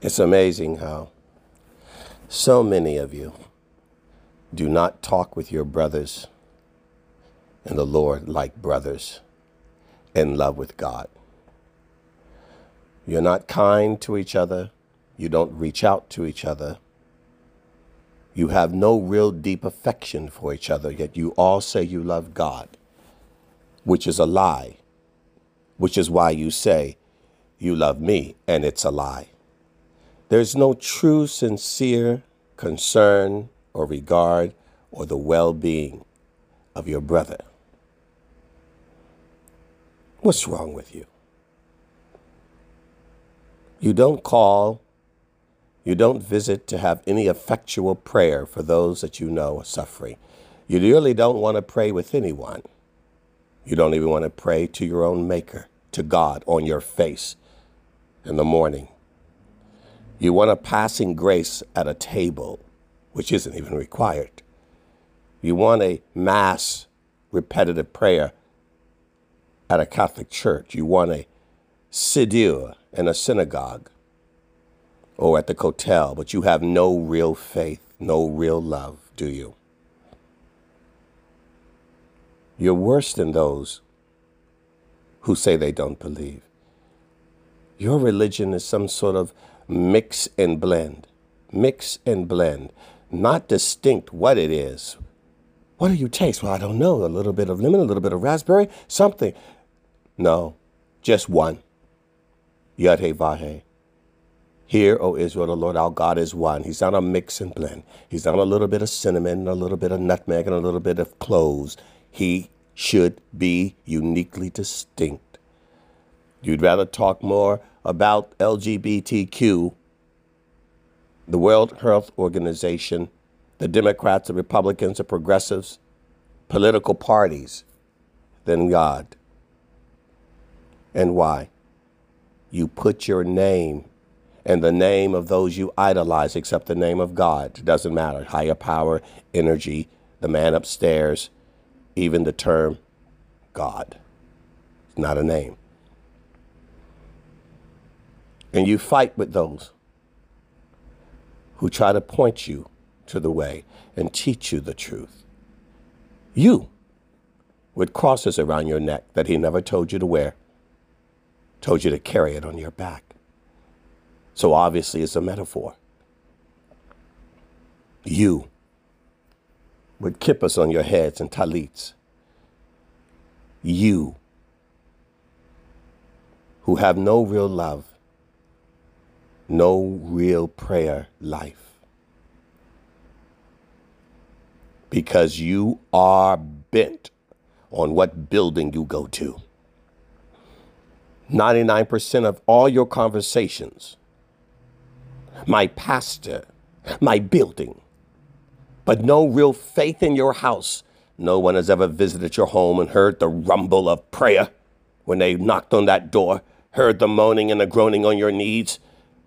It's amazing how so many of you do not talk with your brothers in the Lord like brothers in love with God. You're not kind to each other. You don't reach out to each other. You have no real deep affection for each other, yet you all say you love God, which is a lie, which is why you say you love me, and it's a lie. There's no true, sincere concern or regard or the well being of your brother. What's wrong with you? You don't call, you don't visit to have any effectual prayer for those that you know are suffering. You really don't want to pray with anyone. You don't even want to pray to your own Maker, to God on your face in the morning. You want a passing grace at a table, which isn't even required. You want a mass repetitive prayer at a Catholic church. You want a siddur in a synagogue or at the hotel, but you have no real faith, no real love, do you? You're worse than those who say they don't believe. Your religion is some sort of mix and blend, mix and blend, not distinct what it is. What do you taste? Well, I don't know. A little bit of lemon, a little bit of raspberry, something. No, just one. Yud Vahe. Hear, O Israel, the Lord our God is one. He's not a mix and blend. He's not a little bit of cinnamon, a little bit of nutmeg, and a little bit of cloves. He should be uniquely distinct. You'd rather talk more about LGBTQ, the World Health Organization, the Democrats, the Republicans, the progressives, political parties than God. And why? You put your name and the name of those you idolize, except the name of God. It doesn't matter. Higher power, energy, the man upstairs, even the term God. It's not a name. And you fight with those who try to point you to the way and teach you the truth. You, with crosses around your neck that he never told you to wear, told you to carry it on your back. So obviously, it's a metaphor. You, with kippas on your heads and talits, you, who have no real love no real prayer life. Because you are bent on what building you go to. 99% of all your conversations, my pastor, my building, but no real faith in your house. No one has ever visited your home and heard the rumble of prayer when they knocked on that door, heard the moaning and the groaning on your knees,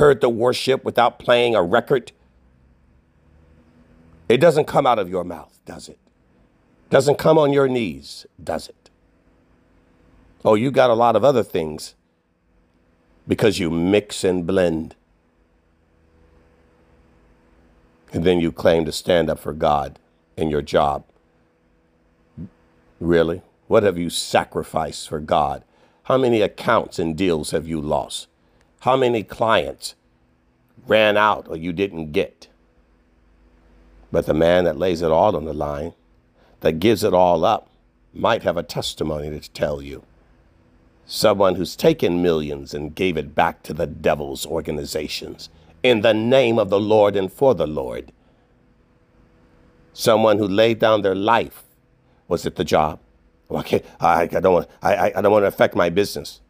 heard the worship without playing a record? It doesn't come out of your mouth, does it? Doesn't come on your knees, does it? Oh, you got a lot of other things because you mix and blend. And then you claim to stand up for God in your job. Really? What have you sacrificed for God? How many accounts and deals have you lost? How many clients ran out or you didn't get? But the man that lays it all on the line, that gives it all up, might have a testimony to tell you. Someone who's taken millions and gave it back to the devil's organizations in the name of the Lord and for the Lord. Someone who laid down their life. Was it the job? Okay, I, I don't want. I, I don't want to affect my business.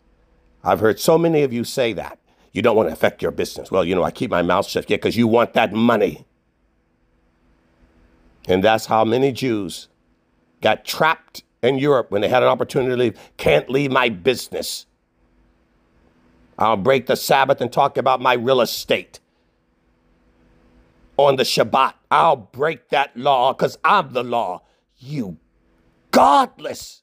I've heard so many of you say that. You don't want to affect your business. Well, you know, I keep my mouth shut, yeah, because you want that money. And that's how many Jews got trapped in Europe when they had an opportunity to leave. Can't leave my business. I'll break the Sabbath and talk about my real estate. On the Shabbat, I'll break that law because I'm the law. You godless.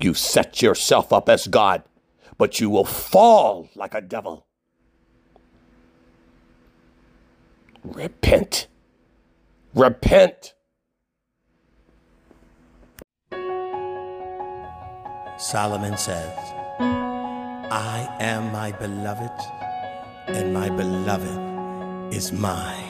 You set yourself up as God, but you will fall like a devil. Repent. Repent. Solomon says, I am my beloved, and my beloved is mine.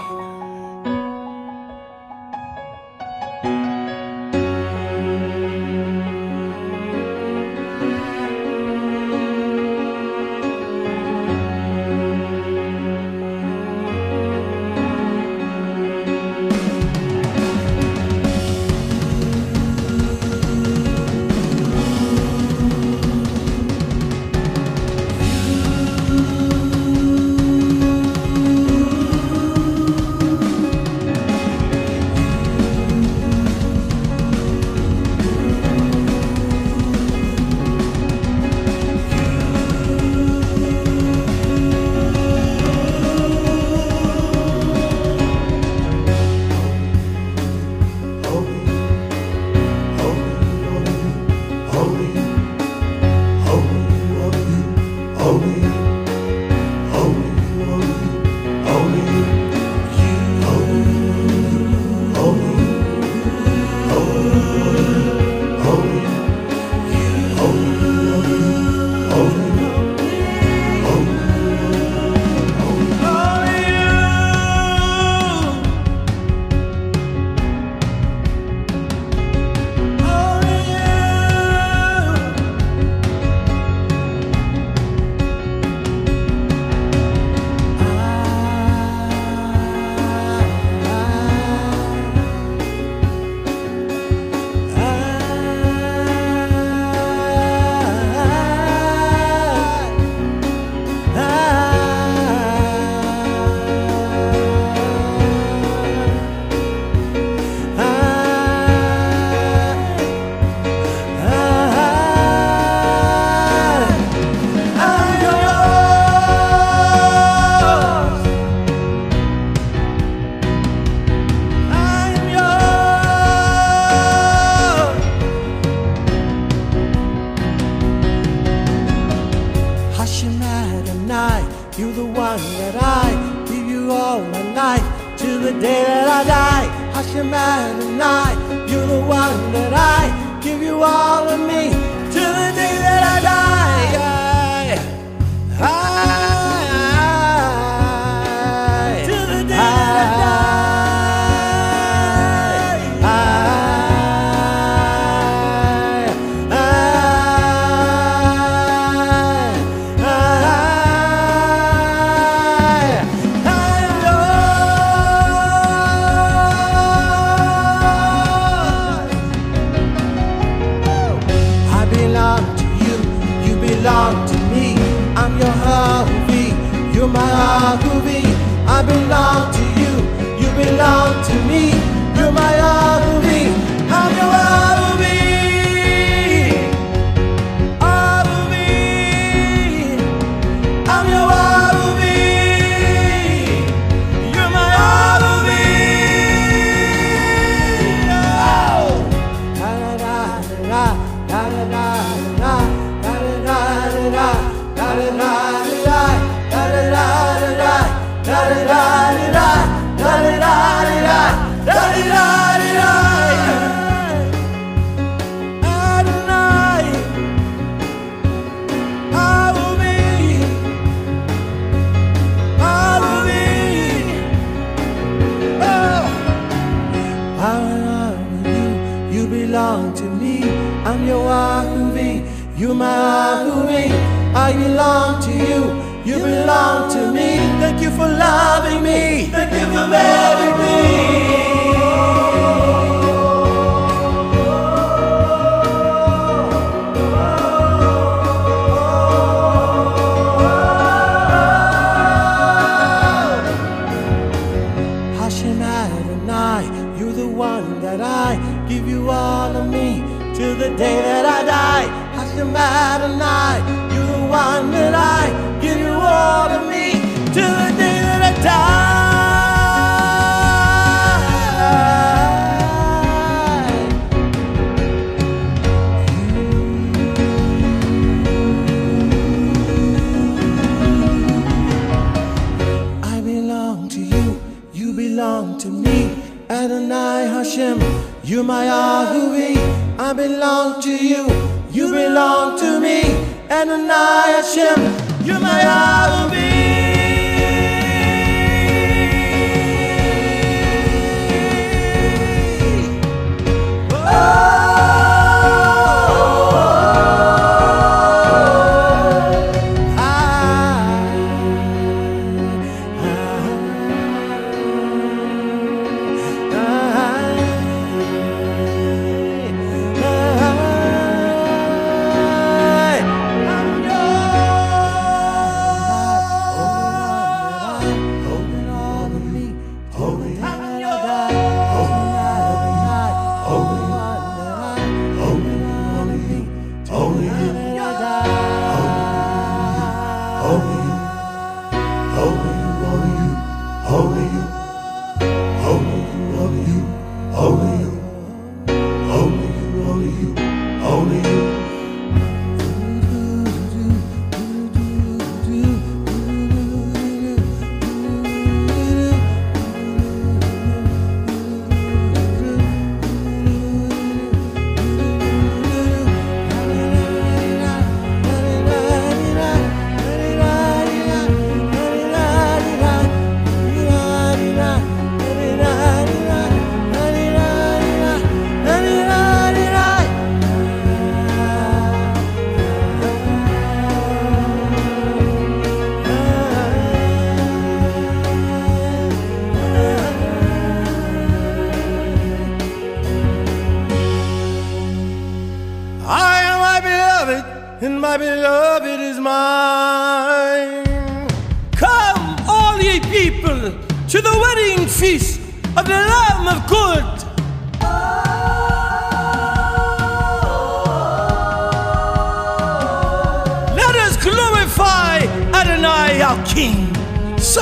the one that I give you all my life to the day that I die. Hashem Adonai, you're the one that I give you all of me to the day that I die. I, I You my me, I belong to you, you belong to me. Thank you for loving me, thank you for marrying me. You're the one that I give you all of me till the day that I die the matter tonight. You're the one that I give you all of me to the day that I die. I belong to you, you belong to me. Adonai Hashem, you my Ahuvi. I belong to you. You belong to me, and I Hashem. You're my Abba.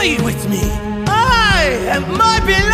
playing with me. I am my beloved.